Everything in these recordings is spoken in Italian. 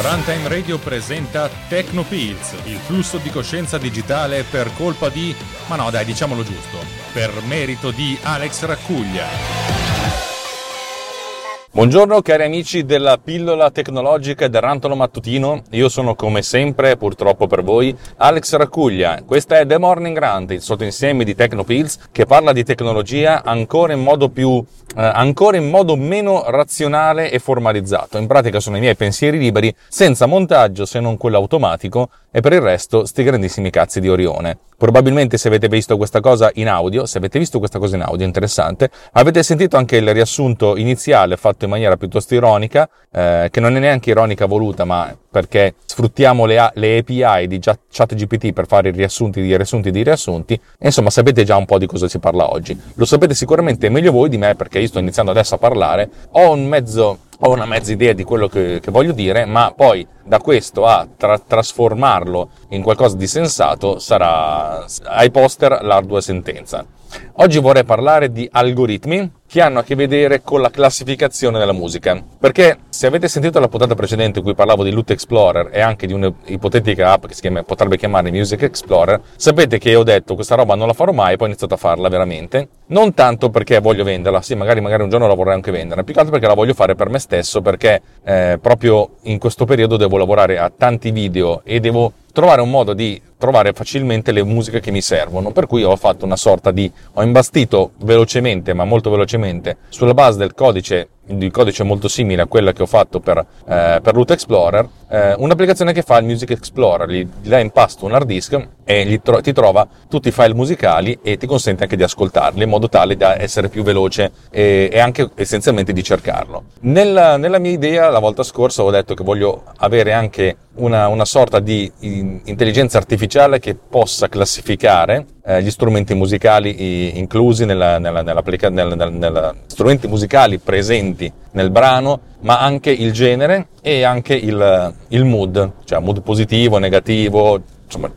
Runtime Radio presenta Tecnopills, il flusso di coscienza digitale per colpa di, ma no dai diciamolo giusto, per merito di Alex Raccuglia. Buongiorno cari amici della pillola tecnologica del rantolo mattutino, io sono come sempre, purtroppo per voi, Alex Raccuglia. Questa è The Morning Rant, il sottoinsieme di Tecnopills che parla di tecnologia ancora in modo più eh, ancora in modo meno razionale e formalizzato. In pratica sono i miei pensieri liberi, senza montaggio se non quello automatico, e per il resto sti grandissimi cazzi di Orione. Probabilmente se avete visto questa cosa in audio, se avete visto questa cosa in audio interessante, avete sentito anche il riassunto iniziale fatto in maniera piuttosto ironica, eh, che non è neanche ironica voluta, ma perché sfruttiamo le, le API di ChatGPT per fare i riassunti di riassunti di riassunti, e insomma sapete già un po' di cosa si parla oggi. Lo sapete sicuramente meglio voi di me perché io sto iniziando adesso a parlare, ho un mezzo ho una mezza idea di quello che, che, voglio dire, ma poi da questo a tra- trasformarlo in qualcosa di sensato sarà ai poster l'ardua sentenza. Oggi vorrei parlare di algoritmi che hanno a che vedere con la classificazione della musica. Perché se avete sentito la puntata precedente in cui parlavo di Loot Explorer e anche di un'ipotetica app che chiama, potrebbe chiamare Music Explorer, sapete che ho detto questa roba non la farò mai e poi ho iniziato a farla veramente. Non tanto perché voglio venderla, sì, magari, magari un giorno la vorrei anche vendere, più che altro perché la voglio fare per me stesso, perché eh, proprio in questo periodo devo lavorare a tanti video e devo trovare un modo di trovare facilmente le musiche che mi servono, per cui ho fatto una sorta di, ho imbastito velocemente, ma molto velocemente, sulla base del codice di codice molto simile a quella che ho fatto per, eh, per Root Explorer, eh, un'applicazione che fa il Music Explorer, gli, gli dà in pasto un hard disk e tro- ti trova tutti i file musicali e ti consente anche di ascoltarli in modo tale da essere più veloce e, e anche essenzialmente di cercarlo. Nella, nella, mia idea la volta scorsa ho detto che voglio avere anche una, una sorta di intelligenza artificiale che possa classificare eh, gli strumenti musicali inclusi nella, nella, nella, strumenti musicali presenti nel brano, ma anche il genere e anche il, il mood, cioè mood positivo, negativo, insomma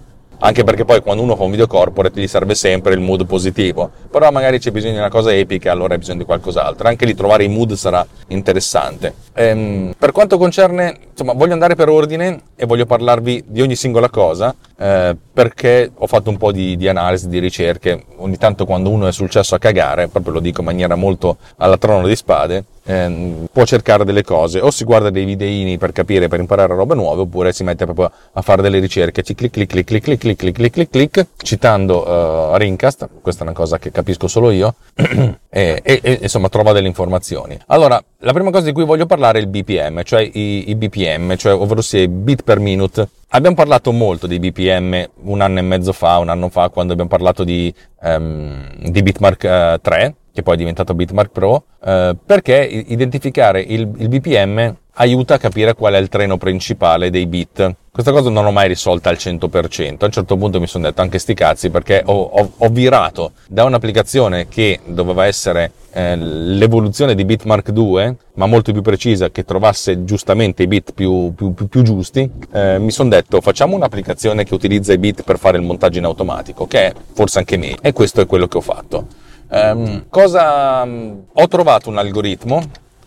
anche perché poi quando uno fa un video corporate gli serve sempre il mood positivo, però magari c'è bisogno di una cosa epica, allora hai bisogno di qualcos'altro. Anche lì trovare i mood sarà interessante. Ehm, per quanto concerne, insomma, voglio andare per ordine e voglio parlarvi di ogni singola cosa, eh, perché ho fatto un po' di, di, analisi, di ricerche. Ogni tanto quando uno è sul cesso a cagare, proprio lo dico in maniera molto alla trono di spade, eh, può cercare delle cose, o si guarda dei videini per capire, per imparare robe nuove, oppure si mette proprio a fare delle ricerche, clic clic clic clic clic clic clic clic clic clic citando uh, Rincast, questa è una cosa che capisco solo io, e, e, e, insomma trova delle informazioni. Allora, la prima cosa di cui voglio parlare è il BPM, cioè i, i BPM, cioè ovvero sia i bit per minute. Abbiamo parlato molto di BPM un anno e mezzo fa, un anno fa, quando abbiamo parlato di, um, di Bitmark uh, 3, che poi è diventato Bitmark Pro, eh, perché identificare il, il, BPM aiuta a capire qual è il treno principale dei bit. Questa cosa non l'ho mai risolta al 100%. A un certo punto mi sono detto anche sti cazzi perché ho, ho, ho virato da un'applicazione che doveva essere eh, l'evoluzione di Bitmark 2, ma molto più precisa, che trovasse giustamente i bit più, più, più, più giusti, eh, mi sono detto facciamo un'applicazione che utilizza i bit per fare il montaggio in automatico, che è forse anche meglio. E questo è quello che ho fatto. Um, cosa um, ho trovato un algoritmo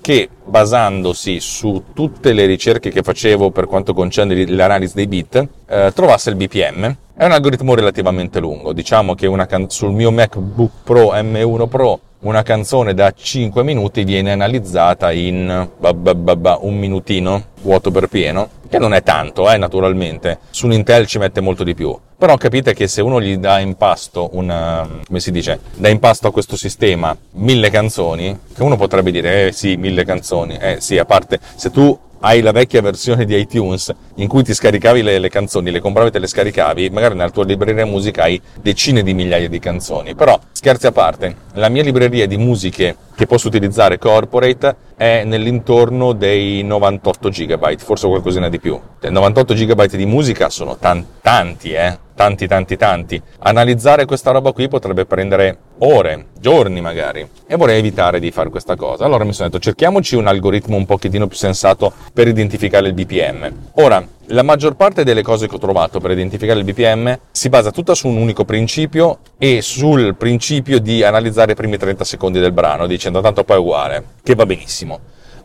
che basandosi su tutte le ricerche che facevo per quanto concerne l'analisi dei bit eh, trovasse il BPM è un algoritmo relativamente lungo. Diciamo che can- sul mio MacBook Pro M1 Pro una canzone da 5 minuti viene analizzata in un minutino vuoto per pieno, che non è tanto, eh, naturalmente. Su un Intel ci mette molto di più. Però capite che se uno gli dà in pasto una, come si dice, dà in pasto a questo sistema mille canzoni, che uno potrebbe dire, eh sì, mille canzoni, eh sì, a parte, se tu hai la vecchia versione di iTunes in cui ti scaricavi le, le, canzoni, le compravi e te le scaricavi, magari nella tua libreria musica hai decine di migliaia di canzoni. Però, scherzi a parte, la mia libreria di musiche che posso utilizzare corporate è nell'intorno dei 98 GB, forse qualcosina di più. 98 GB di musica sono tan- tanti, eh? tanti, tanti, tanti. Analizzare questa roba qui potrebbe prendere ore, giorni magari, e vorrei evitare di fare questa cosa. Allora mi sono detto, cerchiamoci un algoritmo un pochettino più sensato per identificare il BPM. Ora, la maggior parte delle cose che ho trovato per identificare il BPM si basa tutta su un unico principio e sul principio di analizzare i primi 30 secondi del brano, dicendo tanto poi è uguale, che va benissimo.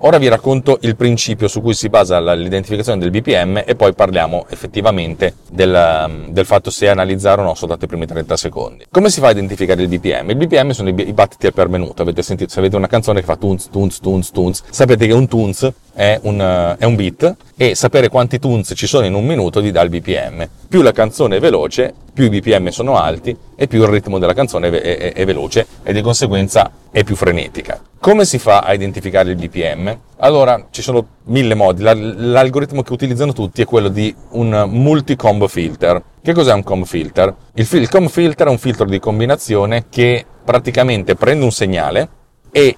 Ora vi racconto il principio su cui si basa l'identificazione del BPM e poi parliamo effettivamente del, del, fatto se analizzare o no soltanto i primi 30 secondi. Come si fa a identificare il BPM? Il BPM sono i, i battiti per minuto. Avete sentito, se avete una canzone che fa tunz, tunz, tunz, tunz, sapete che un tunz è un, è un beat e sapere quanti tunz ci sono in un minuto vi dà il BPM. Più la canzone è veloce, più i BPM sono alti e più il ritmo della canzone è, è, è veloce e di conseguenza è più frenetica. Come si fa a identificare il BPM? Allora, ci sono mille modi. L'algoritmo che utilizzano tutti è quello di un multi-combo filter. Che cos'è un combo filter? Il, il combo filter è un filtro di combinazione che praticamente prende un segnale e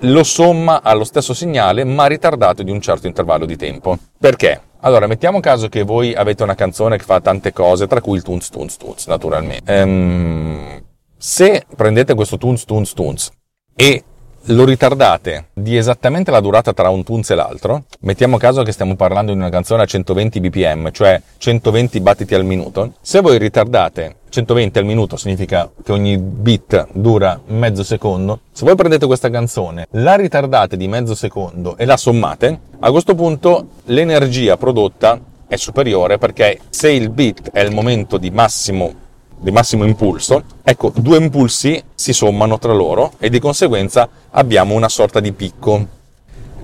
lo somma allo stesso segnale ma ritardato di un certo intervallo di tempo. Perché? Allora, mettiamo caso che voi avete una canzone che fa tante cose, tra cui il tunz tunz tunz, naturalmente. Ehm, se prendete questo tunz tunz tunz e lo ritardate di esattamente la durata tra un tunz e l'altro, mettiamo caso che stiamo parlando di una canzone a 120 bpm, cioè 120 battiti al minuto, se voi ritardate 120 al minuto significa che ogni bit dura mezzo secondo, se voi prendete questa canzone, la ritardate di mezzo secondo e la sommate, a questo punto l'energia prodotta è superiore perché se il bit è il momento di massimo di massimo impulso, ecco, due impulsi si sommano tra loro e di conseguenza abbiamo una sorta di picco.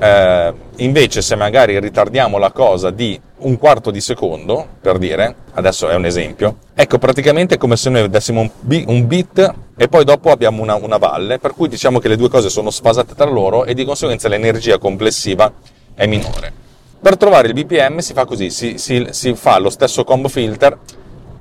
Eh, invece se magari ritardiamo la cosa di un quarto di secondo, per dire, adesso è un esempio, ecco praticamente è come se noi dessimo un, bit e poi dopo abbiamo una, una valle, per cui diciamo che le due cose sono sfasate tra loro e di conseguenza l'energia complessiva è minore. Per trovare il BPM si fa così, si, si, si fa lo stesso combo filter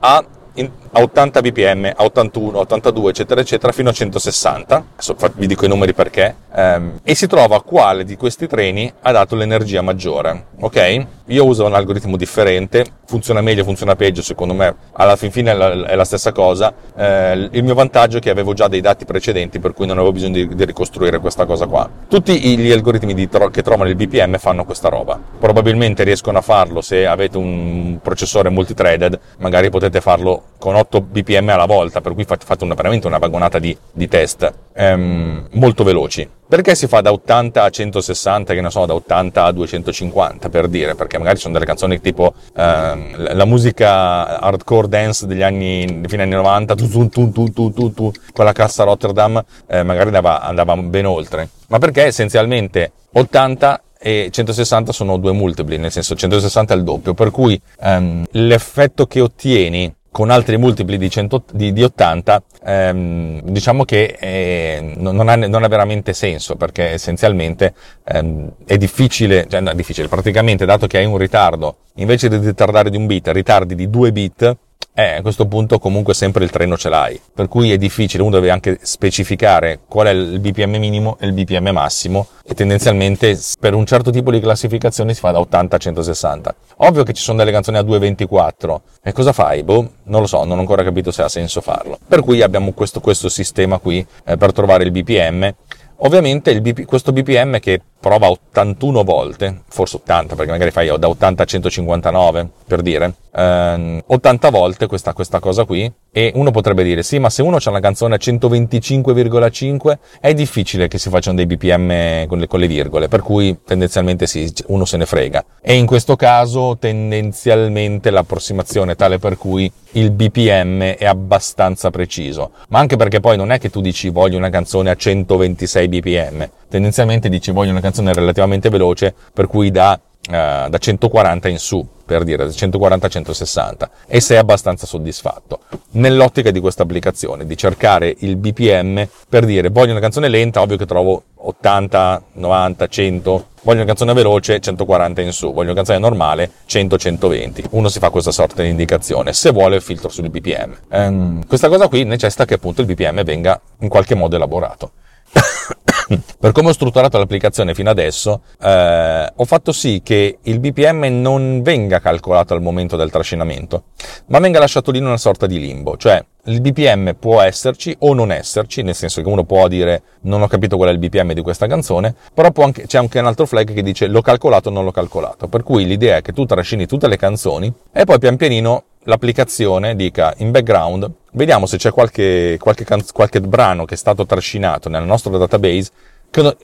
a in, a 80 bpm, a 81, 82, eccetera, eccetera, fino a 160. Adesso vi dico i numeri perché. Ehm, e si trova quale di questi treni ha dato l'energia maggiore. Ok? Io uso un algoritmo differente, funziona meglio, funziona peggio, secondo me alla fin fine è la, stessa cosa. Eh, il mio vantaggio è che avevo già dei dati precedenti, per cui non avevo bisogno di, di ricostruire questa cosa qua. Tutti gli algoritmi tro- che trovano il BPM fanno questa roba. Probabilmente riescono a farlo se avete un processore multithreaded, magari potete farlo con 8 bpm alla volta, per cui fate una, veramente una vagonata di, di test ehm, molto veloci. Perché si fa da 80 a 160, che ne so, da 80 a 250 per dire? Perché magari sono delle canzoni tipo ehm, la musica hardcore dance degli anni, fine anni 90, tu, tu, tu, tu, tu, tu, con la cassa Rotterdam, eh, magari andava, andava ben oltre. Ma perché essenzialmente 80 e 160 sono due multipli, nel senso 160 è il doppio, per cui ehm, l'effetto che ottieni con altri multipli di, 100, di, di 80, ehm, diciamo che eh, non, ha, non, ha, veramente senso perché essenzialmente ehm, è difficile, cioè no, difficile, praticamente dato che hai un ritardo, invece di ritardare di un bit, ritardi di due bit, eh, a questo punto comunque sempre il treno ce l'hai, per cui è difficile, uno deve anche specificare qual è il BPM minimo e il BPM massimo e tendenzialmente per un certo tipo di classificazione si fa da 80 a 160. Ovvio che ci sono delle canzoni a 2.24 e cosa fai? Boh, non lo so, non ho ancora capito se ha senso farlo. Per cui abbiamo questo, questo sistema qui eh, per trovare il BPM Ovviamente BP, questo BPM che prova 81 volte, forse 80 perché magari fai da 80 a 159 per dire, ehm, 80 volte questa, questa cosa qui e uno potrebbe dire sì ma se uno c'ha una canzone a 125,5 è difficile che si facciano dei BPM con le, con le virgole per cui tendenzialmente sì, uno se ne frega. E in questo caso tendenzialmente l'approssimazione è tale per cui il BPM è abbastanza preciso. Ma anche perché poi non è che tu dici voglio una canzone a 126 BPM tendenzialmente dici voglio una canzone relativamente veloce per cui da Uh, da 140 in su, per dire, da 140 a 160, e sei abbastanza soddisfatto. Nell'ottica di questa applicazione, di cercare il BPM per dire voglio una canzone lenta, ovvio che trovo 80, 90, 100, voglio una canzone veloce, 140 in su, voglio una canzone normale, 100, 120. Uno si fa questa sorta di indicazione, se vuole il filtro sul BPM. Um, questa cosa qui necessita che appunto il BPM venga in qualche modo elaborato. per come ho strutturato l'applicazione fino adesso, eh, ho fatto sì che il BPM non venga calcolato al momento del trascinamento, ma venga lasciato lì in una sorta di limbo, cioè il BPM può esserci o non esserci, nel senso che uno può dire non ho capito qual è il BPM di questa canzone, però anche, c'è anche un altro flag che dice l'ho calcolato o non l'ho calcolato, per cui l'idea è che tu trascini tutte le canzoni e poi pian pianino l'applicazione dica in background vediamo se c'è qualche, qualche, qualche brano che è stato trascinato nel nostro database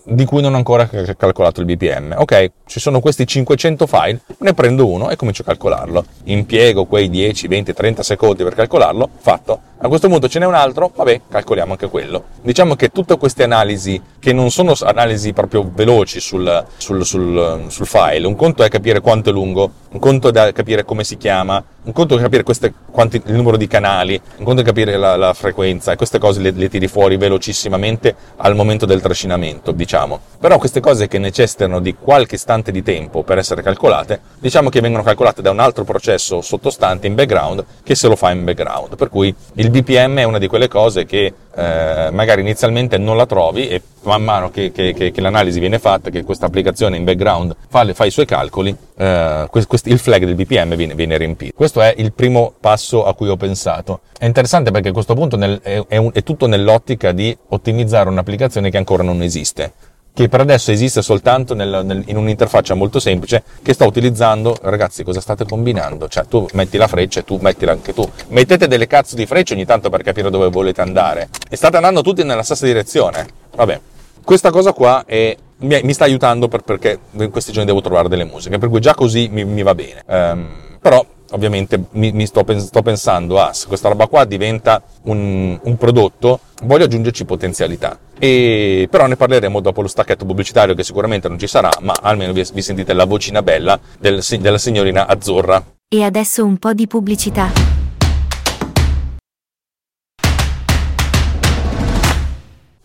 di cui non ho ancora calcolato il BPM. Ok, ci sono questi 500 file, ne prendo uno e comincio a calcolarlo. Impiego quei 10, 20, 30 secondi per calcolarlo, fatto. A questo punto ce n'è un altro, vabbè, calcoliamo anche quello. Diciamo che tutte queste analisi, che non sono analisi proprio veloci sul, sul, sul, sul file, un conto è capire quanto è lungo, un conto è capire come si chiama, un conto è capire queste, quanti, il numero di canali, un conto è capire la, la frequenza, e queste cose le, le, tiri fuori velocissimamente al momento del trascinamento, diciamo. Però queste cose che necessitano di qualche istante di tempo per essere calcolate, diciamo che vengono calcolate da un altro processo sottostante in background che se lo fa in background. Per cui il BPM è una di quelle cose che eh, magari inizialmente non la trovi e man mano che, che, che, che l'analisi viene fatta, che questa applicazione in background fa, fa i suoi calcoli, eh, quest, quest, il flag del BPM viene, viene, riempito. Questo è il primo passo a cui ho pensato. È interessante perché a questo punto nel, è, è, un, è tutto nell'ottica di ottimizzare un'applicazione che ancora non esiste che per adesso esiste soltanto nel, nel, in un'interfaccia molto semplice che sto utilizzando. Ragazzi, cosa state combinando? Cioè, tu metti la freccia e tu mettila anche tu. Mettete delle cazzo di frecce ogni tanto per capire dove volete andare. E state andando tutti nella stessa direzione. Vabbè, questa cosa qua è, mi, sta aiutando per, perché in questi giorni devo trovare delle musiche, per cui già così mi, mi va bene. Um, però ovviamente mi, mi sto, sto, pensando, ah, se questa roba qua diventa un, un prodotto, voglio aggiungerci potenzialità. E, però ne parleremo dopo lo stacchetto pubblicitario che sicuramente non ci sarà, ma almeno vi, vi sentite la vocina bella del, della signorina Azzurra. E adesso un po' di pubblicità.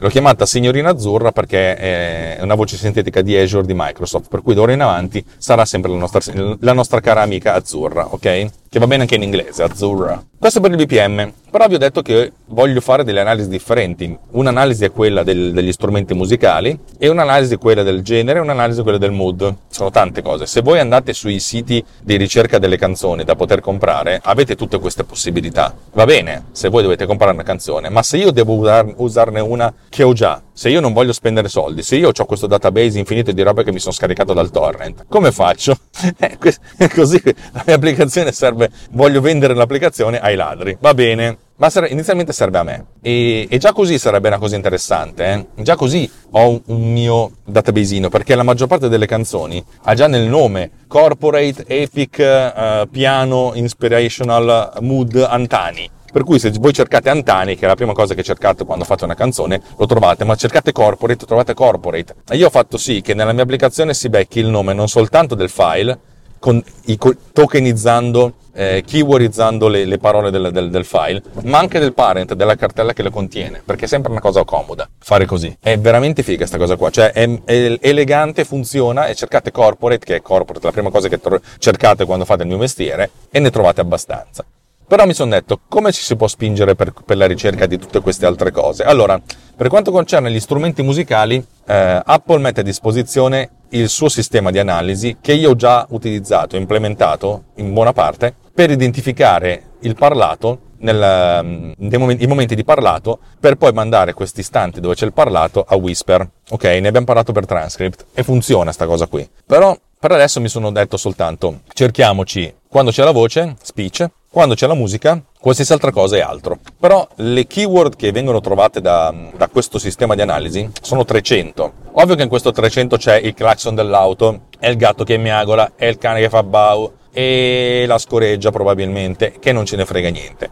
L'ho chiamata signorina azzurra perché è una voce sintetica di Azure di Microsoft, per cui d'ora in avanti sarà sempre la nostra, la nostra cara amica azzurra, ok? Che va bene anche in inglese, azzurra. Questo per il BPM, però vi ho detto che voglio fare delle analisi differenti. Un'analisi è quella del, degli strumenti musicali e un'analisi è quella del genere e un'analisi è quella del mood. Sono tante cose. Se voi andate sui siti di ricerca delle canzoni da poter comprare, avete tutte queste possibilità. Va bene, se voi dovete comprare una canzone, ma se io devo usar, usarne una che ho già, se io non voglio spendere soldi, se io ho questo database infinito di roba che mi sono scaricato dal torrent, come faccio? Eh, così la mia applicazione serve, voglio vendere l'applicazione ai ladri. Va bene, ma inizialmente serve a me. E, e, già così sarebbe una cosa interessante, eh? già così ho un, un, mio databasino, perché la maggior parte delle canzoni ha già nel nome corporate, epic, uh, piano, inspirational, mood, antani. Per cui se voi cercate Antani, che è la prima cosa che cercate quando fate una canzone, lo trovate, ma cercate corporate, trovate corporate. E io ho fatto sì che nella mia applicazione si becchi il nome non soltanto del file, con, i, tokenizzando, eh, keywordizzando le, le parole del, del, del, file, ma anche del parent, della cartella che lo contiene, perché è sempre una cosa comoda fare così. È veramente figa questa cosa qua, cioè è, è elegante, funziona e cercate corporate, che è corporate, la prima cosa che tro- cercate quando fate il mio mestiere, e ne trovate abbastanza. Però mi sono detto, come ci si può spingere per, per, la ricerca di tutte queste altre cose? Allora, per quanto concerne gli strumenti musicali, eh, Apple mette a disposizione il suo sistema di analisi che io ho già utilizzato, implementato in buona parte, per identificare il parlato nel, mm, nei momenti, momenti, di parlato per poi mandare questi istanti dove c'è il parlato a Whisper. Ok, ne abbiamo parlato per Transcript e funziona sta cosa qui. Però per adesso mi sono detto soltanto cerchiamoci quando c'è la voce, speech, quando c'è la musica, qualsiasi altra cosa è altro. Però le keyword che vengono trovate da, da, questo sistema di analisi sono 300. Ovvio che in questo 300 c'è il clacson dell'auto, è il gatto che miagola, è il cane che fa bau e la scoreggia probabilmente, che non ce ne frega niente.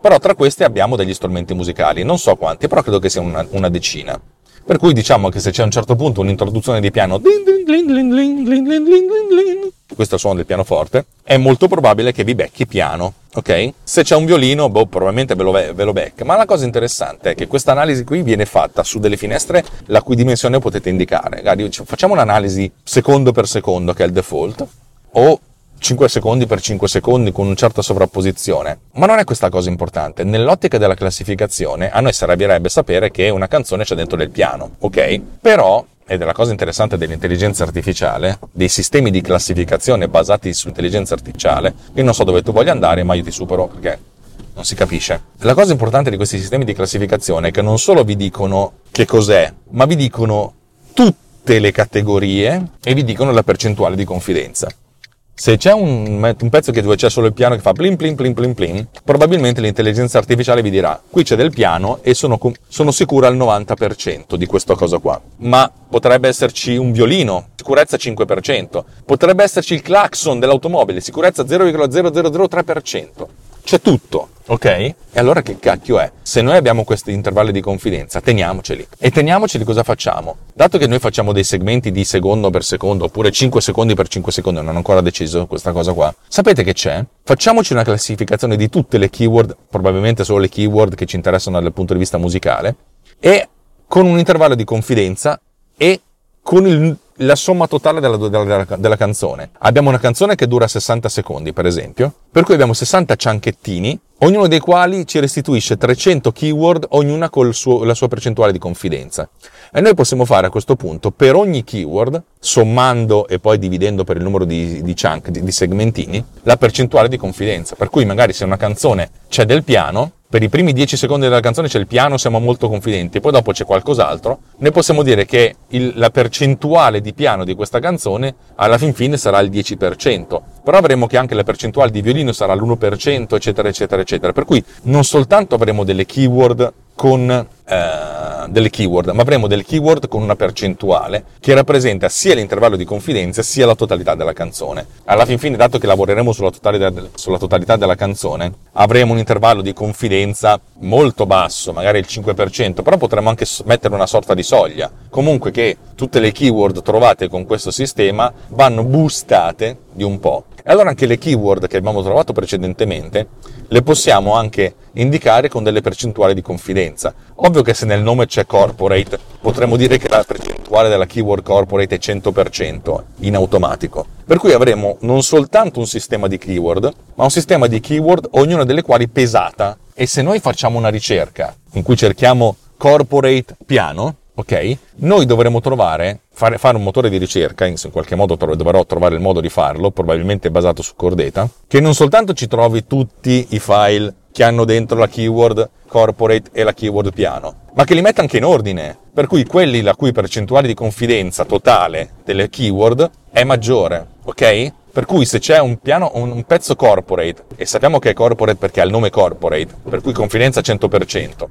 Però tra questi abbiamo degli strumenti musicali, non so quanti, però credo che sia una, una decina. Per cui diciamo che se c'è a un certo punto un'introduzione di piano, questo è il suono del pianoforte, è molto probabile che vi becchi piano, ok? Se c'è un violino, boh, probabilmente ve lo, ve lo becca. Ma la cosa interessante è che questa analisi qui viene fatta su delle finestre la cui dimensione potete indicare. Facciamo un'analisi secondo per secondo, che è il default, o 5 secondi per 5 secondi con una certa sovrapposizione. Ma non è questa cosa importante. Nell'ottica della classificazione a noi servirebbe sapere che una canzone c'è dentro del piano, ok? Però ed è la cosa interessante dell'intelligenza artificiale, dei sistemi di classificazione basati sull'intelligenza artificiale, io non so dove tu voglia andare, ma io ti supero perché non si capisce. La cosa importante di questi sistemi di classificazione è che non solo vi dicono che cos'è, ma vi dicono tutte le categorie e vi dicono la percentuale di confidenza. Se c'è un, un, pezzo dove c'è solo il piano che fa plin plin plin plin plin, probabilmente l'intelligenza artificiale vi dirà qui c'è del piano e sono, sono sicura al 90% di questa cosa qua. Ma potrebbe esserci un violino, sicurezza 5%, potrebbe esserci il clacson dell'automobile, sicurezza 0,0003%. C'è tutto, ok? E allora che cacchio è? Se noi abbiamo questi intervalli di confidenza, teniamoceli. E teniamoceli cosa facciamo? Dato che noi facciamo dei segmenti di secondo per secondo, oppure 5 secondi per 5 secondi, non ho ancora deciso questa cosa qua, sapete che c'è? Facciamoci una classificazione di tutte le keyword, probabilmente solo le keyword che ci interessano dal punto di vista musicale, e con un intervallo di confidenza e con il la somma totale della, della, della, canzone. Abbiamo una canzone che dura 60 secondi, per esempio, per cui abbiamo 60 cianchettini, ognuno dei quali ci restituisce 300 keyword, ognuna con la sua percentuale di confidenza. E noi possiamo fare a questo punto, per ogni keyword, sommando e poi dividendo per il numero di, di chunk, di, di segmentini, la percentuale di confidenza. Per cui magari se una canzone c'è del piano, per i primi 10 secondi della canzone c'è il piano, siamo molto confidenti, poi dopo c'è qualcos'altro, noi possiamo dire che il, la percentuale di piano di questa canzone alla fin fine sarà il 10%, però avremo che anche la percentuale di violino sarà l'1%, eccetera, eccetera, eccetera. Per cui non soltanto avremo delle keyword con eh, delle keyword, ma avremo delle keyword con una percentuale che rappresenta sia l'intervallo di confidenza sia la totalità della canzone. Alla fin fine, dato che lavoreremo sulla totalità, sulla totalità della canzone, avremo un intervallo di confidenza molto basso, magari il 5%, però potremmo anche mettere una sorta di soglia. Comunque che tutte le keyword trovate con questo sistema vanno boostate di un po'. E allora anche le keyword che abbiamo trovato precedentemente le possiamo anche indicare con delle percentuali di confidenza. Ovvio che se nel nome c'è corporate, potremmo dire che la percentuale della keyword corporate è 100% in automatico. Per cui avremo non soltanto un sistema di keyword, ma un sistema di keyword, ognuna delle quali pesata. E se noi facciamo una ricerca in cui cerchiamo corporate piano, ok? Noi dovremo trovare, fare, fare, un motore di ricerca, in qualche modo dovrò trovare il modo di farlo, probabilmente basato su Cordata, che non soltanto ci trovi tutti i file che hanno dentro la keyword corporate e la keyword piano, ma che li metta anche in ordine, per cui quelli la cui percentuale di confidenza totale delle keyword è maggiore, ok? Per cui se c'è un piano, un pezzo corporate, e sappiamo che è corporate perché ha il nome corporate, per cui confidenza 100%,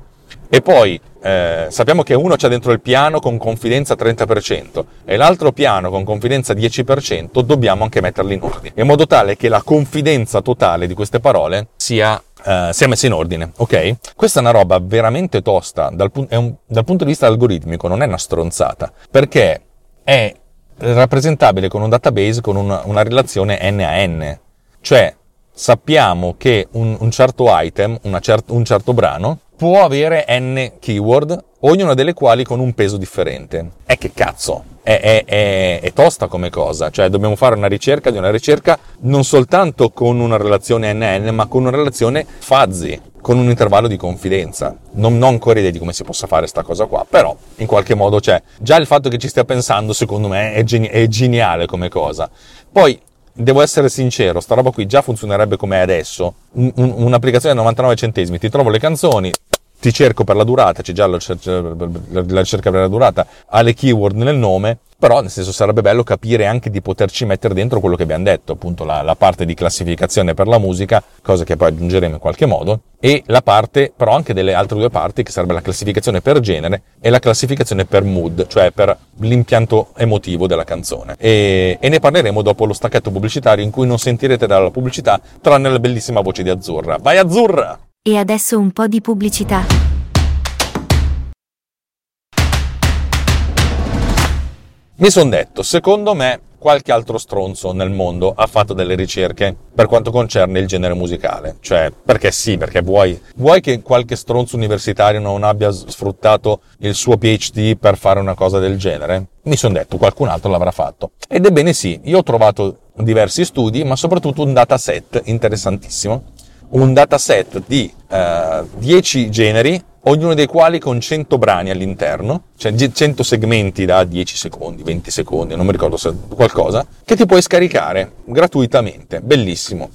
e poi eh, sappiamo che uno c'è dentro il piano con confidenza 30% e l'altro piano con confidenza 10%, dobbiamo anche metterli in ordine, in modo tale che la confidenza totale di queste parole sia, eh, sia messa in ordine, ok? Questa è una roba veramente tosta, dal, un, dal punto di vista algoritmico non è una stronzata, perché è rappresentabile con un database con una, una relazione n a n, cioè sappiamo che un, un certo item, cer- un certo brano, può avere n keyword, ognuna delle quali con un peso differente. E che cazzo? È, è, è, è, tosta come cosa, cioè dobbiamo fare una ricerca di una ricerca non soltanto con una relazione NN, ma con una relazione fuzzy, con un intervallo di confidenza. Non, non ho ancora idea di come si possa fare questa cosa qua, però in qualche modo c'è. Già il fatto che ci stia pensando, secondo me, è, geni- è geniale come cosa. Poi devo essere sincero, sta roba qui già funzionerebbe come è adesso. Un, un, un'applicazione a 99 centesimi, ti trovo le canzoni, ti cerco per la durata, c'è già la, ricerca per la durata, ha le keyword nel nome, però nel senso sarebbe bello capire anche di poterci mettere dentro quello che abbiamo detto, appunto la, la, parte di classificazione per la musica, cosa che poi aggiungeremo in qualche modo, e la parte però anche delle altre due parti che sarebbe la classificazione per genere e la classificazione per mood, cioè per l'impianto emotivo della canzone. E, e ne parleremo dopo lo stacchetto pubblicitario in cui non sentirete dalla pubblicità tranne la bellissima voce di Azzurra. Vai Azzurra! E adesso un po' di pubblicità. Mi sono detto, secondo me qualche altro stronzo nel mondo ha fatto delle ricerche per quanto concerne il genere musicale. Cioè, perché sì, perché vuoi, vuoi che qualche stronzo universitario non abbia sfruttato il suo PhD per fare una cosa del genere? Mi sono detto, qualcun altro l'avrà fatto. Ed ebbene sì, io ho trovato diversi studi, ma soprattutto un dataset interessantissimo, un dataset di eh, 10 generi, ognuno dei quali con 100 brani all'interno, cioè 100 segmenti da 10 secondi, 20 secondi, non mi ricordo se qualcosa, che ti puoi scaricare gratuitamente, bellissimo.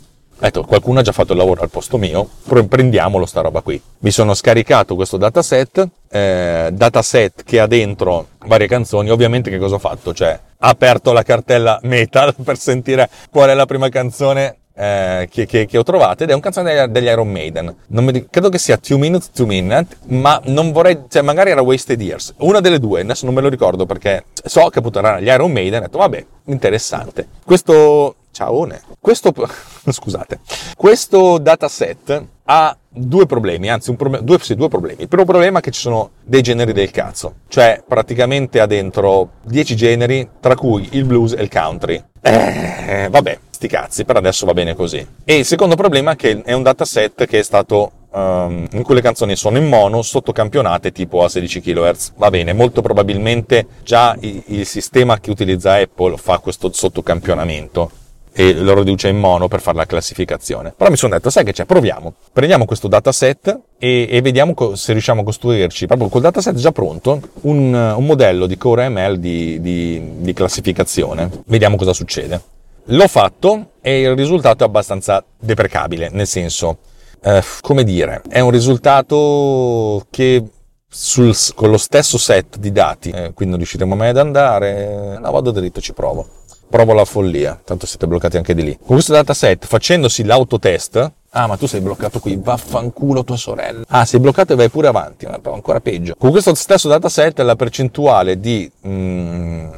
Ecco, qualcuno ha già fatto il lavoro al posto mio, prendiamolo sta roba qui. Mi sono scaricato questo dataset, eh, dataset che ha dentro varie canzoni, ovviamente che cosa ho fatto? Cioè, ho aperto la cartella metal per sentire qual è la prima canzone eh, che, che, che, ho trovato ed è un canzone degli, Iron Maiden. Mi, credo che sia Two Minutes, Two Minute, ma non vorrei, cioè magari era Wasted Years. Una delle due, adesso non me lo ricordo perché so che appunto erano gli Iron Maiden, ho detto vabbè, interessante. Questo Ciaone. Questo, scusate, questo dataset ha due problemi, anzi un problem- due, sì, due problemi. Il primo problema è che ci sono dei generi del cazzo, cioè praticamente ha dentro 10 generi, tra cui il blues e il country. Eh, vabbè, sti cazzi, per adesso va bene così. E il secondo problema è che è un dataset che è stato Um, in cui le canzoni sono in mono, sottocampionate tipo a 16 kHz. Va bene, molto probabilmente già il, il sistema che utilizza Apple fa questo sottocampionamento e lo riduce in mono per fare la classificazione. Però mi sono detto, sai che c'è, proviamo. Prendiamo questo dataset e, e vediamo co- se riusciamo a costruirci, proprio col dataset già pronto, un, un modello di Core ML di, di, di classificazione. Vediamo cosa succede. L'ho fatto e il risultato è abbastanza deprecabile, nel senso, eh, come dire, è un risultato che sul, con lo stesso set di dati, eh, quindi non riusciremo mai ad andare, no vado dritto, ci provo provo la follia, tanto siete bloccati anche di lì. Con questo dataset, facendosi l'autotest, ah ma tu sei bloccato qui, vaffanculo tua sorella. Ah, sei bloccato e vai pure avanti, ancora peggio. Con questo stesso dataset la percentuale di, mm,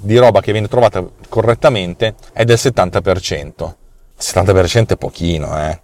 di roba che viene trovata correttamente è del 70%. Il 70% è pochino, eh.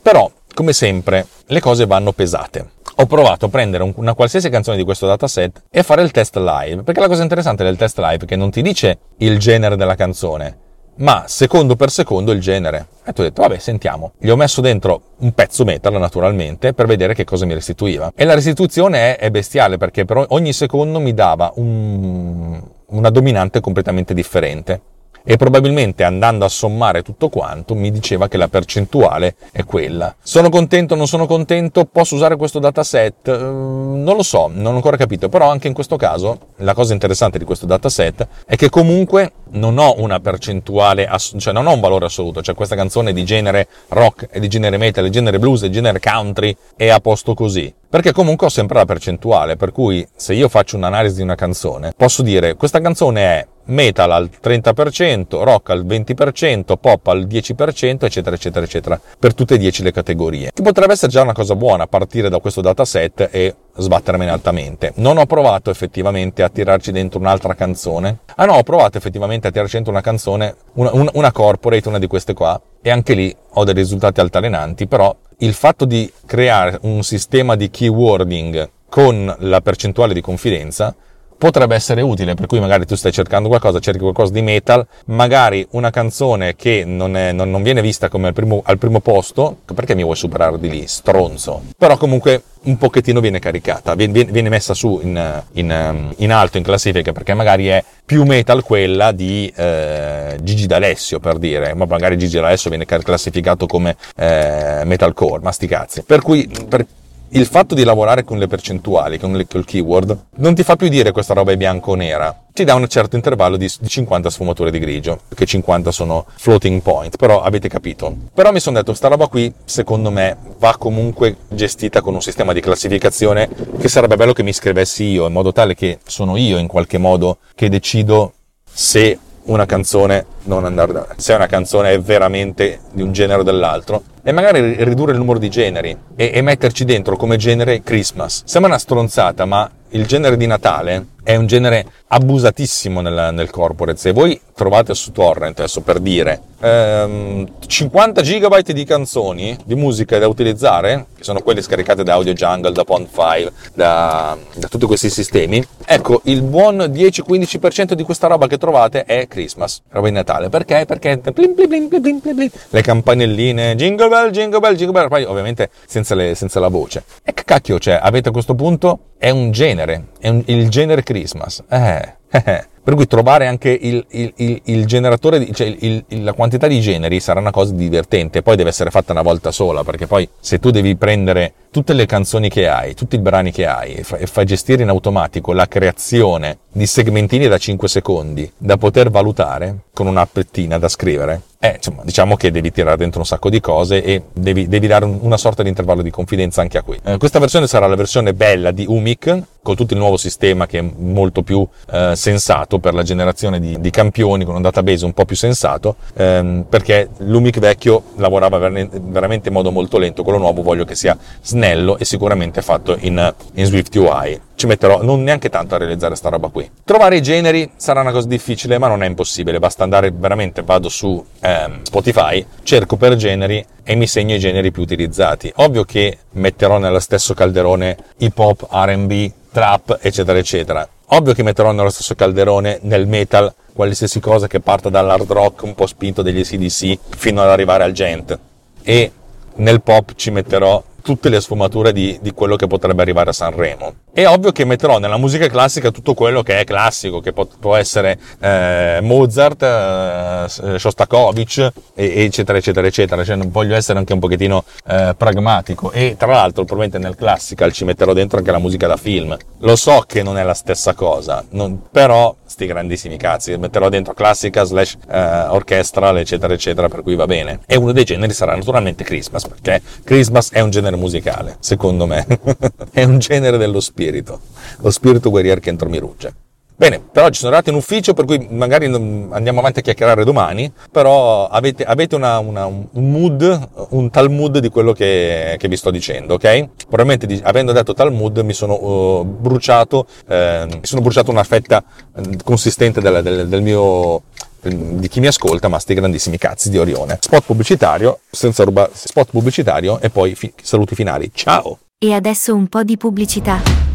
Però, come sempre, le cose vanno pesate ho provato a prendere una qualsiasi canzone di questo dataset e fare il test live, perché la cosa interessante del test live è che non ti dice il genere della canzone, ma secondo per secondo il genere. E tu hai detto, vabbè, sentiamo. Gli ho messo dentro un pezzo metal, naturalmente, per vedere che cosa mi restituiva. E la restituzione è, è bestiale, perché per ogni secondo mi dava un, una dominante completamente differente e probabilmente andando a sommare tutto quanto mi diceva che la percentuale è quella. Sono contento non sono contento? Posso usare questo dataset? Ehm, non lo so, non ho ancora capito, però anche in questo caso la cosa interessante di questo dataset è che comunque non ho una percentuale, cioè non ho un valore assoluto, cioè questa canzone di genere rock e di genere metal, di genere blues e di genere country è a posto così. Perché comunque ho sempre la percentuale, per cui se io faccio un'analisi di una canzone, posso dire questa canzone è metal al 30%, rock al 20%, pop al 10%, eccetera, eccetera, eccetera, per tutte e 10 le categorie. Che potrebbe essere già una cosa buona partire da questo dataset e sbattermene altamente. Non ho provato effettivamente a tirarci dentro un'altra canzone. Ah no, ho provato effettivamente a tirarci dentro una canzone, una, una, una corporate, una di queste qua, e anche lì ho dei risultati altalenanti, però il fatto di creare un sistema di keywording con la percentuale di confidenza potrebbe essere utile, per cui magari tu stai cercando qualcosa, cerchi qualcosa di metal, magari una canzone che non, è, non, non viene vista come al primo, al primo, posto, perché mi vuoi superare di lì, stronzo? Però comunque un pochettino viene caricata, viene, viene messa su in, in, in, alto in classifica perché magari è più metal quella di eh, Gigi D'Alessio per dire, ma magari Gigi D'Alessio viene classificato come eh, metalcore, ma sti cazzi. Per cui per, il fatto di lavorare con le percentuali, con il keyword, non ti fa più dire questa roba è bianco o nera. Ti dà un certo intervallo di 50 sfumature di grigio, perché 50 sono floating point, però avete capito. Però mi sono detto, sta roba qui, secondo me, va comunque gestita con un sistema di classificazione che sarebbe bello che mi scrivessi io, in modo tale che sono io in qualche modo che decido se una canzone non andare da se una canzone è veramente di un genere o dell'altro e magari ridurre il numero di generi e, e metterci dentro come genere Christmas. Sembra una stronzata, ma il genere di Natale è un genere abusatissimo nel, nel corporate. Se voi trovate su torrent, adesso per dire, ehm, 50 gigabyte di canzoni, di musica da utilizzare, che sono quelle scaricate da Audio Jungle, da Pond5, da, da tutti questi sistemi, ecco, il buon 10-15% di questa roba che trovate è Christmas, roba di Natale. Perché? Perché blim, blim, blim, le campanelline, jingle bell, jingle bell, jingle bell, poi ovviamente senza, le, senza la voce. E che cacchio, cioè, avete a questo punto, è un genere, è un, il genere Christmas. Eh, eh, Per cui trovare anche il, il, il, il generatore, cioè la quantità di generi sarà una cosa divertente, poi deve essere fatta una volta sola, perché poi se tu devi prendere tutte le canzoni che hai, tutti i brani che hai e fai fa gestire in automatico la creazione di segmentini da 5 secondi da poter valutare con un'appettina da scrivere, eh, insomma, diciamo che devi tirare dentro un sacco di cose e devi, devi dare un, una sorta di intervallo di confidenza anche a qui. Eh, questa versione sarà la versione bella di Umic, con tutto il nuovo sistema che è molto più eh, sensato per la generazione di, di, campioni, con un database un po' più sensato, ehm, perché l'Umic vecchio lavorava veramente in modo molto lento, quello nuovo voglio che sia snello e sicuramente fatto in, in Swift UI ci metterò non neanche tanto a realizzare sta roba qui. Trovare i generi sarà una cosa difficile, ma non è impossibile, basta andare veramente, vado su ehm, Spotify, cerco per generi e mi segno i generi più utilizzati. Ovvio che metterò nello stesso calderone hip hop, R&B, trap, eccetera, eccetera. Ovvio che metterò nello stesso calderone nel metal qualsiasi cosa che parta dall'hard rock un po' spinto degli CDC fino ad arrivare al gent. E nel pop ci metterò tutte le sfumature di, di, quello che potrebbe arrivare a Sanremo. È ovvio che metterò nella musica classica tutto quello che è classico, che può, essere eh, Mozart, eh, Shostakovich, eccetera, eccetera, eccetera. Cioè, voglio essere anche un pochettino eh, pragmatico. E tra l'altro, probabilmente nel classical ci metterò dentro anche la musica da film. Lo so che non è la stessa cosa, non, però sti grandissimi cazzi, metterò dentro classica slash eh, orchestral, eccetera, eccetera, per cui va bene. E uno dei generi sarà naturalmente Christmas, perché Christmas è un genere musicale, secondo me. è un genere dello spirito, lo spirito guerrier che entro mi rugge. Bene, però ci sono arrivati in ufficio, per cui magari andiamo avanti a chiacchierare domani, però avete, avete una, una, un mood, un tal mood di quello che, che vi sto dicendo, ok? Probabilmente avendo detto tal mood mi sono uh, bruciato, eh, mi sono bruciato una fetta eh, consistente del, del, del mio di chi mi ascolta, ma sti grandissimi cazzi di Orione. Spot pubblicitario, senza ruba, spot pubblicitario e poi fi, saluti finali. Ciao! E adesso un po' di pubblicità.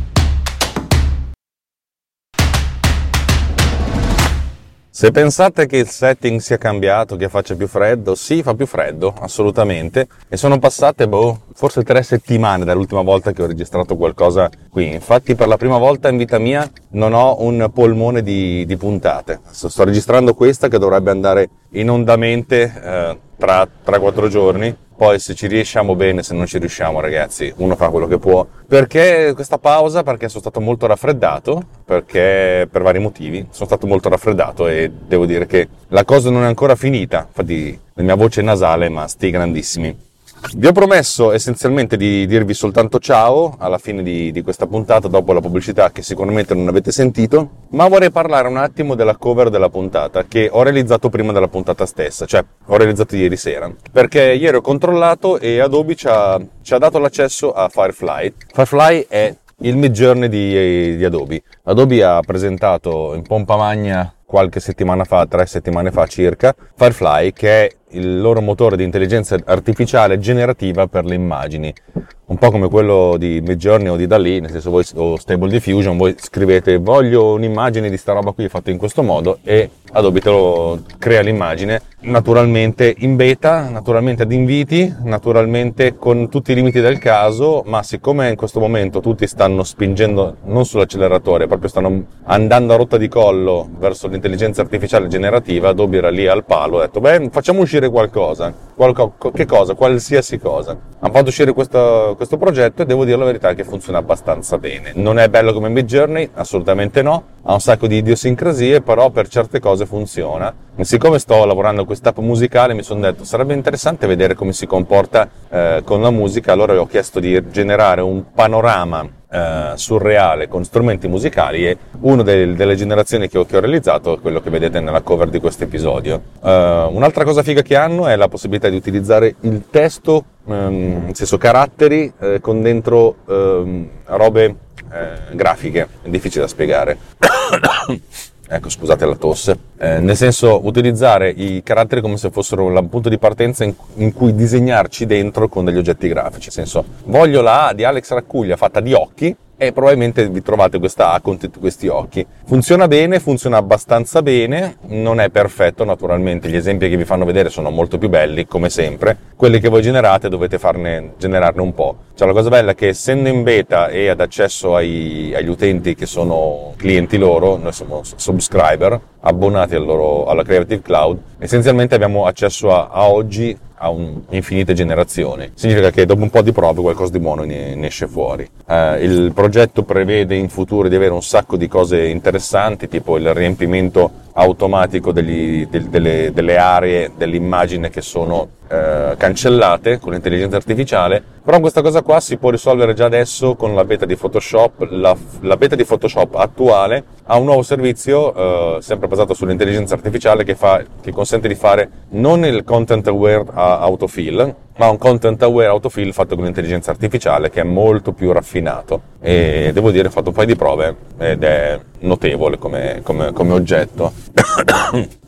Se pensate che il setting sia cambiato, che faccia più freddo, sì, fa più freddo, assolutamente. E sono passate, boh, forse tre settimane dall'ultima volta che ho registrato qualcosa qui. Infatti, per la prima volta in vita mia non ho un polmone di, di puntate. Sto registrando questa che dovrebbe andare in ondamente eh, tra 3-4 giorni poi se ci riusciamo bene, se non ci riusciamo ragazzi, uno fa quello che può. Perché questa pausa? Perché sono stato molto raffreddato, perché per vari motivi sono stato molto raffreddato e devo dire che la cosa non è ancora finita, infatti la mia voce è nasale, ma sti grandissimi. Vi ho promesso essenzialmente di dirvi soltanto ciao alla fine di, di, questa puntata, dopo la pubblicità che sicuramente non avete sentito, ma vorrei parlare un attimo della cover della puntata che ho realizzato prima della puntata stessa, cioè ho realizzato ieri sera, perché ieri ho controllato e Adobe ci ha, ci ha dato l'accesso a Firefly. Firefly è il mid journey di, di Adobe. Adobe ha presentato in pompa magna qualche settimana fa, tre settimane fa circa, Firefly, che è il loro motore di intelligenza artificiale generativa per le immagini. Un po' come quello di Midjourney o di Dalì, nel senso voi, o Stable Diffusion, voi scrivete voglio un'immagine di sta roba qui fatta in questo modo e Adobe te lo crea l'immagine, naturalmente in beta, naturalmente ad inviti, naturalmente con tutti i limiti del caso, ma siccome in questo momento tutti stanno spingendo non sull'acceleratore, proprio stanno andando a rotta di collo verso l'intelligenza artificiale generativa, Adobe era lì al palo, ha detto beh facciamo uscire qualcosa, qualco, che cosa, qualsiasi cosa. Hanno fatto uscire questo, questo, progetto e devo dire la verità che funziona abbastanza bene. Non è bello come Mid Journey, assolutamente no, ha un sacco di idiosincrasie, però per certe cose funziona. E siccome sto lavorando a quest'app musicale mi sono detto sarebbe interessante vedere come si comporta eh, con la musica, allora ho chiesto di generare un panorama eh, surreale con strumenti musicali e una delle, delle generazioni che ho, che ho, realizzato è quello che vedete nella cover di questo episodio. Uh, un'altra cosa figa che hanno è la possibilità di utilizzare il testo, um, nel senso caratteri, eh, con dentro um, robe eh, grafiche, è difficile da spiegare. Ecco scusate la tosse, eh, nel senso utilizzare i caratteri come se fossero il punto di partenza in, in, cui disegnarci dentro con degli oggetti grafici, nel senso voglio la A di Alex Raccuglia fatta di occhi, e probabilmente vi trovate questa questi occhi. Funziona bene, funziona abbastanza bene, non è perfetto naturalmente, gli esempi che vi fanno vedere sono molto più belli come sempre, quelli che voi generate dovete farne, generarne un po'. Cioè la cosa bella è che essendo in beta e ad accesso ai, agli utenti che sono clienti loro, noi siamo subscriber, abbonati loro, alla Creative Cloud, essenzialmente abbiamo accesso a, a oggi a un, infinite generazioni. Significa che dopo un po' di prove qualcosa di buono ne, ne esce fuori. Eh, il progetto prevede in futuro di avere un sacco di cose interessanti, tipo il riempimento automatico degli, del, delle, delle, aree dell'immagine che sono eh, cancellate con l'intelligenza artificiale, però questa cosa qua si può risolvere già adesso con la beta di Photoshop. La, la beta di Photoshop attuale ha un nuovo servizio, eh, sempre basato sull'intelligenza artificiale, che, fa, che consente di fare non il content aware autofill, ma un content aware autofill fatto con l'intelligenza artificiale che è molto più raffinato e devo dire ho fatto un paio di prove ed è notevole come, come, come oggetto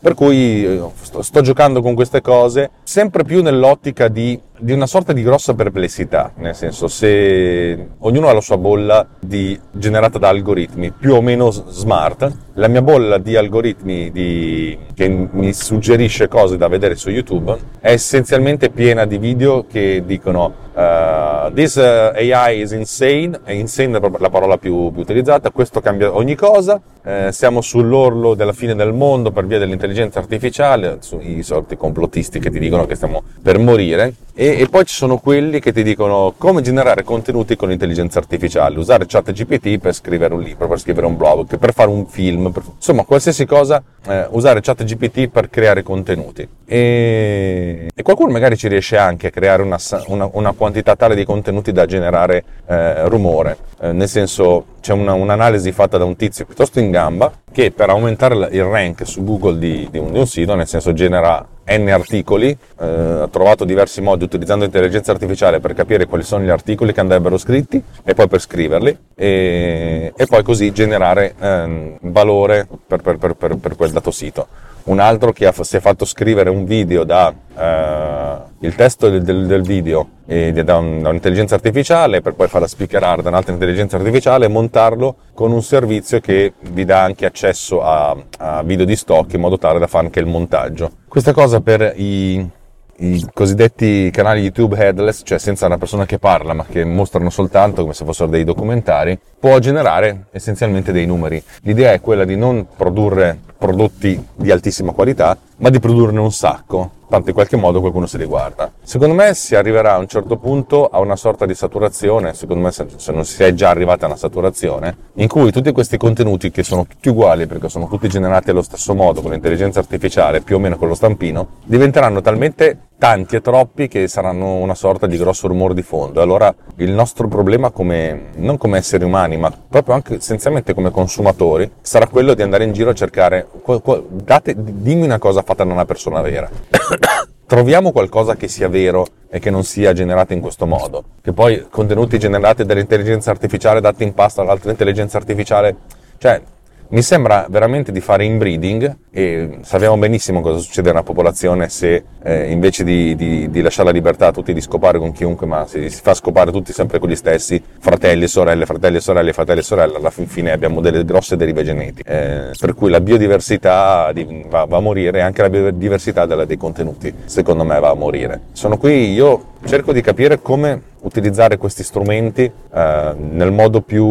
per cui eh, sto, sto, giocando con queste cose sempre più nell'ottica di, di, una sorta di grossa perplessità nel senso se ognuno ha la sua bolla di, generata da algoritmi più o meno smart la mia bolla di algoritmi di, che mi suggerisce cose da vedere su YouTube è essenzialmente piena di video che dicono Uh, this uh, AI is insane, è insane la parola più, più utilizzata, questo cambia ogni cosa, uh, siamo sull'orlo della fine del mondo per via dell'intelligenza artificiale, i soliti complottisti che ti dicono che stiamo per morire, e, e, poi ci sono quelli che ti dicono come generare contenuti con l'intelligenza artificiale, usare chat GPT per scrivere un libro, per scrivere un blog, per fare un film, per, insomma qualsiasi cosa, eh, usare chat GPT per creare contenuti. E, e, qualcuno magari ci riesce anche a creare una, una, una quantità tale di contenuti da generare eh, rumore, eh, nel senso c'è una, un'analisi fatta da un tizio piuttosto in gamba che per aumentare il rank su Google di, di, un, di un, sito, nel senso genera n articoli, eh, ha trovato diversi modi utilizzando l'intelligenza artificiale per capire quali sono gli articoli che andrebbero scritti e poi per scriverli e, e poi così generare eh, valore per, per, per, per quel dato sito un altro che ha, si è fatto scrivere un video da eh, il testo del, del, del video e da, un, da, un'intelligenza artificiale per poi farla speakerare da un'altra intelligenza artificiale e montarlo con un servizio che vi dà anche accesso a, a video di stock in modo tale da fare anche il montaggio. Questa cosa per i, i cosiddetti canali YouTube headless, cioè senza una persona che parla ma che mostrano soltanto come se fossero dei documentari, può generare essenzialmente dei numeri. L'idea è quella di non produrre prodotti di altissima qualità, ma di produrne un sacco, tanto in qualche modo qualcuno si riguarda. Secondo me si arriverà a un certo punto a una sorta di saturazione, secondo me se non si è già arrivata a una saturazione, in cui tutti questi contenuti che sono tutti uguali perché sono tutti generati allo stesso modo con l'intelligenza artificiale, più o meno con lo stampino, diventeranno talmente tanti e troppi che saranno una sorta di grosso rumore di fondo. Allora il nostro problema come, non come esseri umani, ma proprio anche essenzialmente come consumatori, sarà quello di andare in giro a cercare, date, dimmi una cosa fatta da una persona vera. Troviamo qualcosa che sia vero e che non sia generato in questo modo. Che poi contenuti generati dall'intelligenza artificiale dati in pasta all'altra intelligenza artificiale, cioè mi sembra veramente di fare inbreeding e sappiamo benissimo cosa succede a una popolazione se eh, invece di, di, di, lasciare la libertà a tutti di scopare con chiunque, ma si, si, fa scopare tutti sempre con gli stessi, fratelli e sorelle, fratelli e sorelle, fratelli e sorelle, alla fin fine abbiamo delle grosse derive genetiche. Eh, per cui la biodiversità va, va, a morire e anche la biodiversità della, dei contenuti, secondo me, va a morire. Sono qui, io cerco di capire come utilizzare questi strumenti eh, nel modo più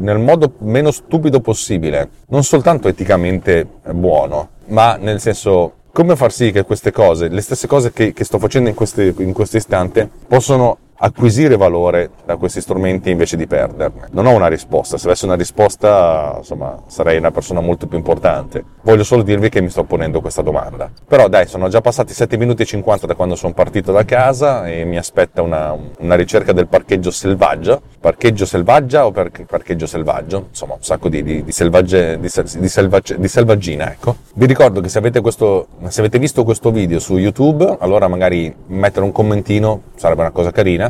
nel modo meno stupido possibile, non soltanto eticamente buono, ma nel senso come far sì che queste cose, le stesse cose che, che sto facendo in, questo istante, possono acquisire valore da questi strumenti invece di perderne. Non ho una risposta, se avessi una risposta, insomma, sarei una persona molto più importante. Voglio solo dirvi che mi sto ponendo questa domanda. Però dai, sono già passati 7 minuti e 50 da quando sono partito da casa e mi aspetta una, una ricerca del parcheggio selvaggio. Parcheggio selvaggia o per, parcheggio selvaggio? Insomma, un sacco di, di, di, selvagge, di, di, selvagge, di selvaggina, ecco. Vi ricordo che se avete, questo, se avete visto questo video su YouTube, allora magari mettere un commentino sarebbe una cosa carina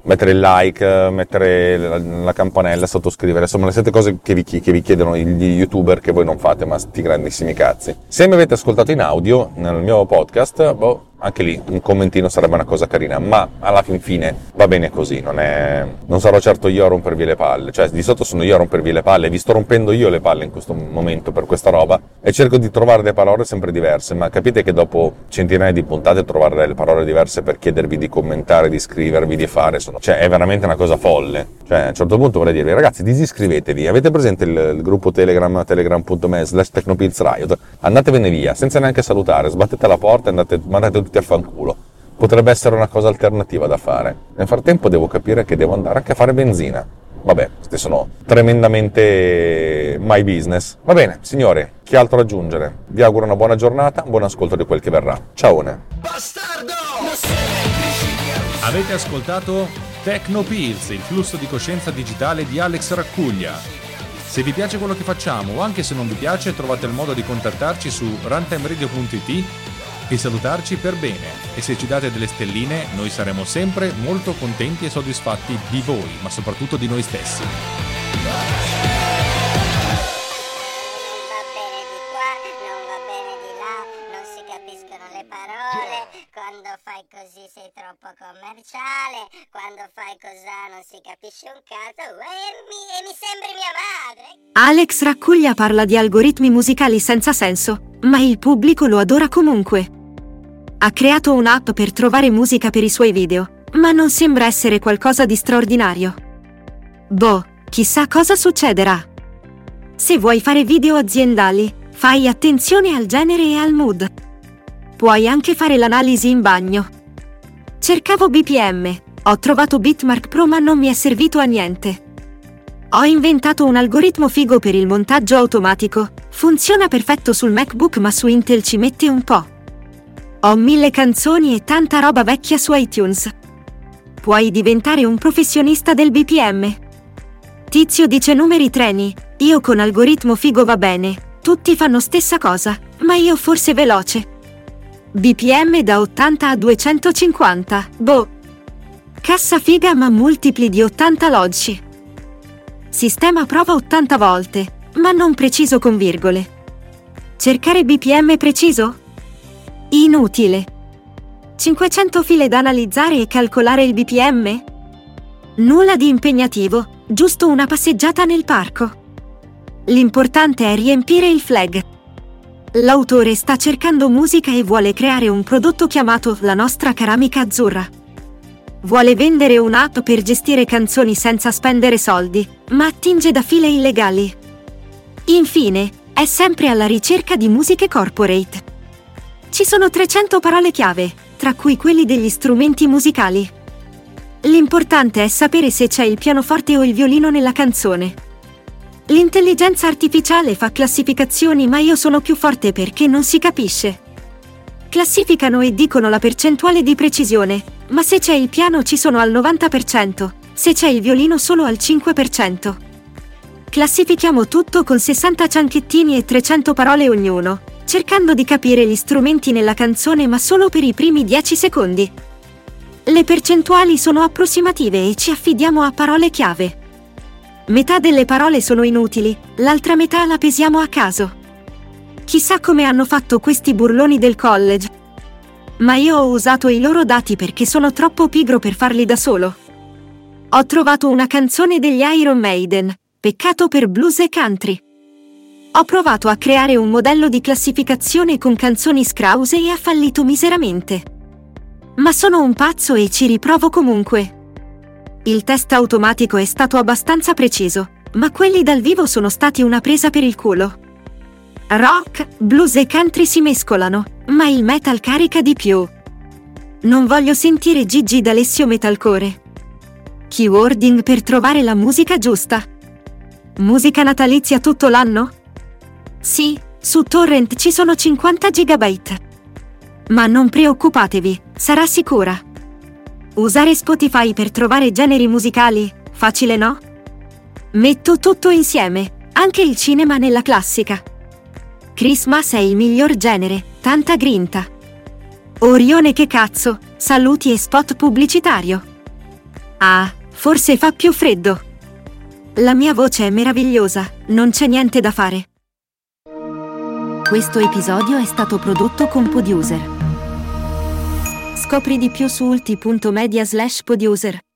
mettere il like, mettere la, la campanella, sottoscrivere, insomma le sette cose che vi, che vi, chiedono gli youtuber che voi non fate, ma sti grandissimi cazzi. Se mi avete ascoltato in audio nel mio podcast, boh, anche lì un commentino sarebbe una cosa carina, ma alla fin fine va bene così, non, è... non sarò certo io a rompervi le palle, cioè di sotto sono io a rompervi le palle, vi sto rompendo io le palle in questo momento per questa roba e cerco di trovare delle parole sempre diverse, ma capite che dopo centinaia di puntate trovare delle parole diverse per chiedervi di commentare, di scrivervi, di fare, sono... cioè è veramente una cosa folle, cioè a un certo punto vorrei dirvi ragazzi disiscrivetevi, avete presente il, il gruppo Telegram, telegram.me slash technopillsriot, andatevene via, senza neanche salutare, sbattete la porta e andate, mandate tutti a fanculo. Potrebbe essere una cosa alternativa da fare. Nel frattempo devo capire che devo andare anche a fare benzina. Vabbè, questi sono tremendamente my business. Va bene, signori, che altro aggiungere? Vi auguro una buona giornata, un buon ascolto di quel che verrà. Ciao! Bastardo! Avete ascoltato Tecnopills, il flusso di coscienza digitale di Alex Raccuglia. Se vi piace quello che facciamo o anche se non vi piace trovate il modo di contattarci su runtimeradio.it e salutarci per bene e se ci date delle stelline noi saremo sempre molto contenti e soddisfatti di voi, ma soprattutto di noi stessi. Quando fai così sei troppo commerciale, quando fai così non si capisce un cazzo e mi, mi sembri mia madre. Alex Raccuglia parla di algoritmi musicali senza senso, ma il pubblico lo adora comunque. Ha creato un'app per trovare musica per i suoi video, ma non sembra essere qualcosa di straordinario. Boh, chissà cosa succederà. Se vuoi fare video aziendali, fai attenzione al genere e al mood. Puoi anche fare l'analisi in bagno. Cercavo BPM, ho trovato Bitmark Pro ma non mi è servito a niente. Ho inventato un algoritmo figo per il montaggio automatico. Funziona perfetto sul MacBook ma su Intel ci mette un po'. Ho mille canzoni e tanta roba vecchia su iTunes. Puoi diventare un professionista del BPM. Tizio dice numeri treni, io con algoritmo figo va bene, tutti fanno stessa cosa, ma io forse veloce. BPM da 80 a 250, boh. Cassa figa ma multipli di 80 loggi. Sistema prova 80 volte, ma non preciso con virgole. Cercare BPM preciso? Inutile. 500 file da analizzare e calcolare il BPM? Nulla di impegnativo, giusto una passeggiata nel parco. L'importante è riempire il flag. L'autore sta cercando musica e vuole creare un prodotto chiamato La nostra ceramica azzurra. Vuole vendere un'app per gestire canzoni senza spendere soldi, ma attinge da file illegali. Infine, è sempre alla ricerca di musiche corporate. Ci sono 300 parole chiave, tra cui quelli degli strumenti musicali. L'importante è sapere se c'è il pianoforte o il violino nella canzone. L'intelligenza artificiale fa classificazioni ma io sono più forte perché non si capisce. Classificano e dicono la percentuale di precisione, ma se c'è il piano ci sono al 90%, se c'è il violino solo al 5%. Classifichiamo tutto con 60 cianchettini e 300 parole ognuno, cercando di capire gli strumenti nella canzone ma solo per i primi 10 secondi. Le percentuali sono approssimative e ci affidiamo a parole chiave. Metà delle parole sono inutili, l'altra metà la pesiamo a caso. Chissà come hanno fatto questi burloni del college. Ma io ho usato i loro dati perché sono troppo pigro per farli da solo. Ho trovato una canzone degli Iron Maiden, peccato per blues e country. Ho provato a creare un modello di classificazione con canzoni scrause e ha fallito miseramente. Ma sono un pazzo e ci riprovo comunque. Il test automatico è stato abbastanza preciso, ma quelli dal vivo sono stati una presa per il culo. Rock, blues e country si mescolano, ma il metal carica di più. Non voglio sentire Gigi d'Alessio Metalcore. Keywording per trovare la musica giusta. Musica natalizia tutto l'anno? Sì, su Torrent ci sono 50 GB. Ma non preoccupatevi, sarà sicura. Usare Spotify per trovare generi musicali, facile no? Metto tutto insieme, anche il cinema nella classica. Christmas è il miglior genere, tanta grinta. Orione che cazzo, saluti e spot pubblicitario. Ah, forse fa più freddo. La mia voce è meravigliosa, non c'è niente da fare. Questo episodio è stato prodotto con Podiuser. Scopri di più su ulti.media slash podiuser.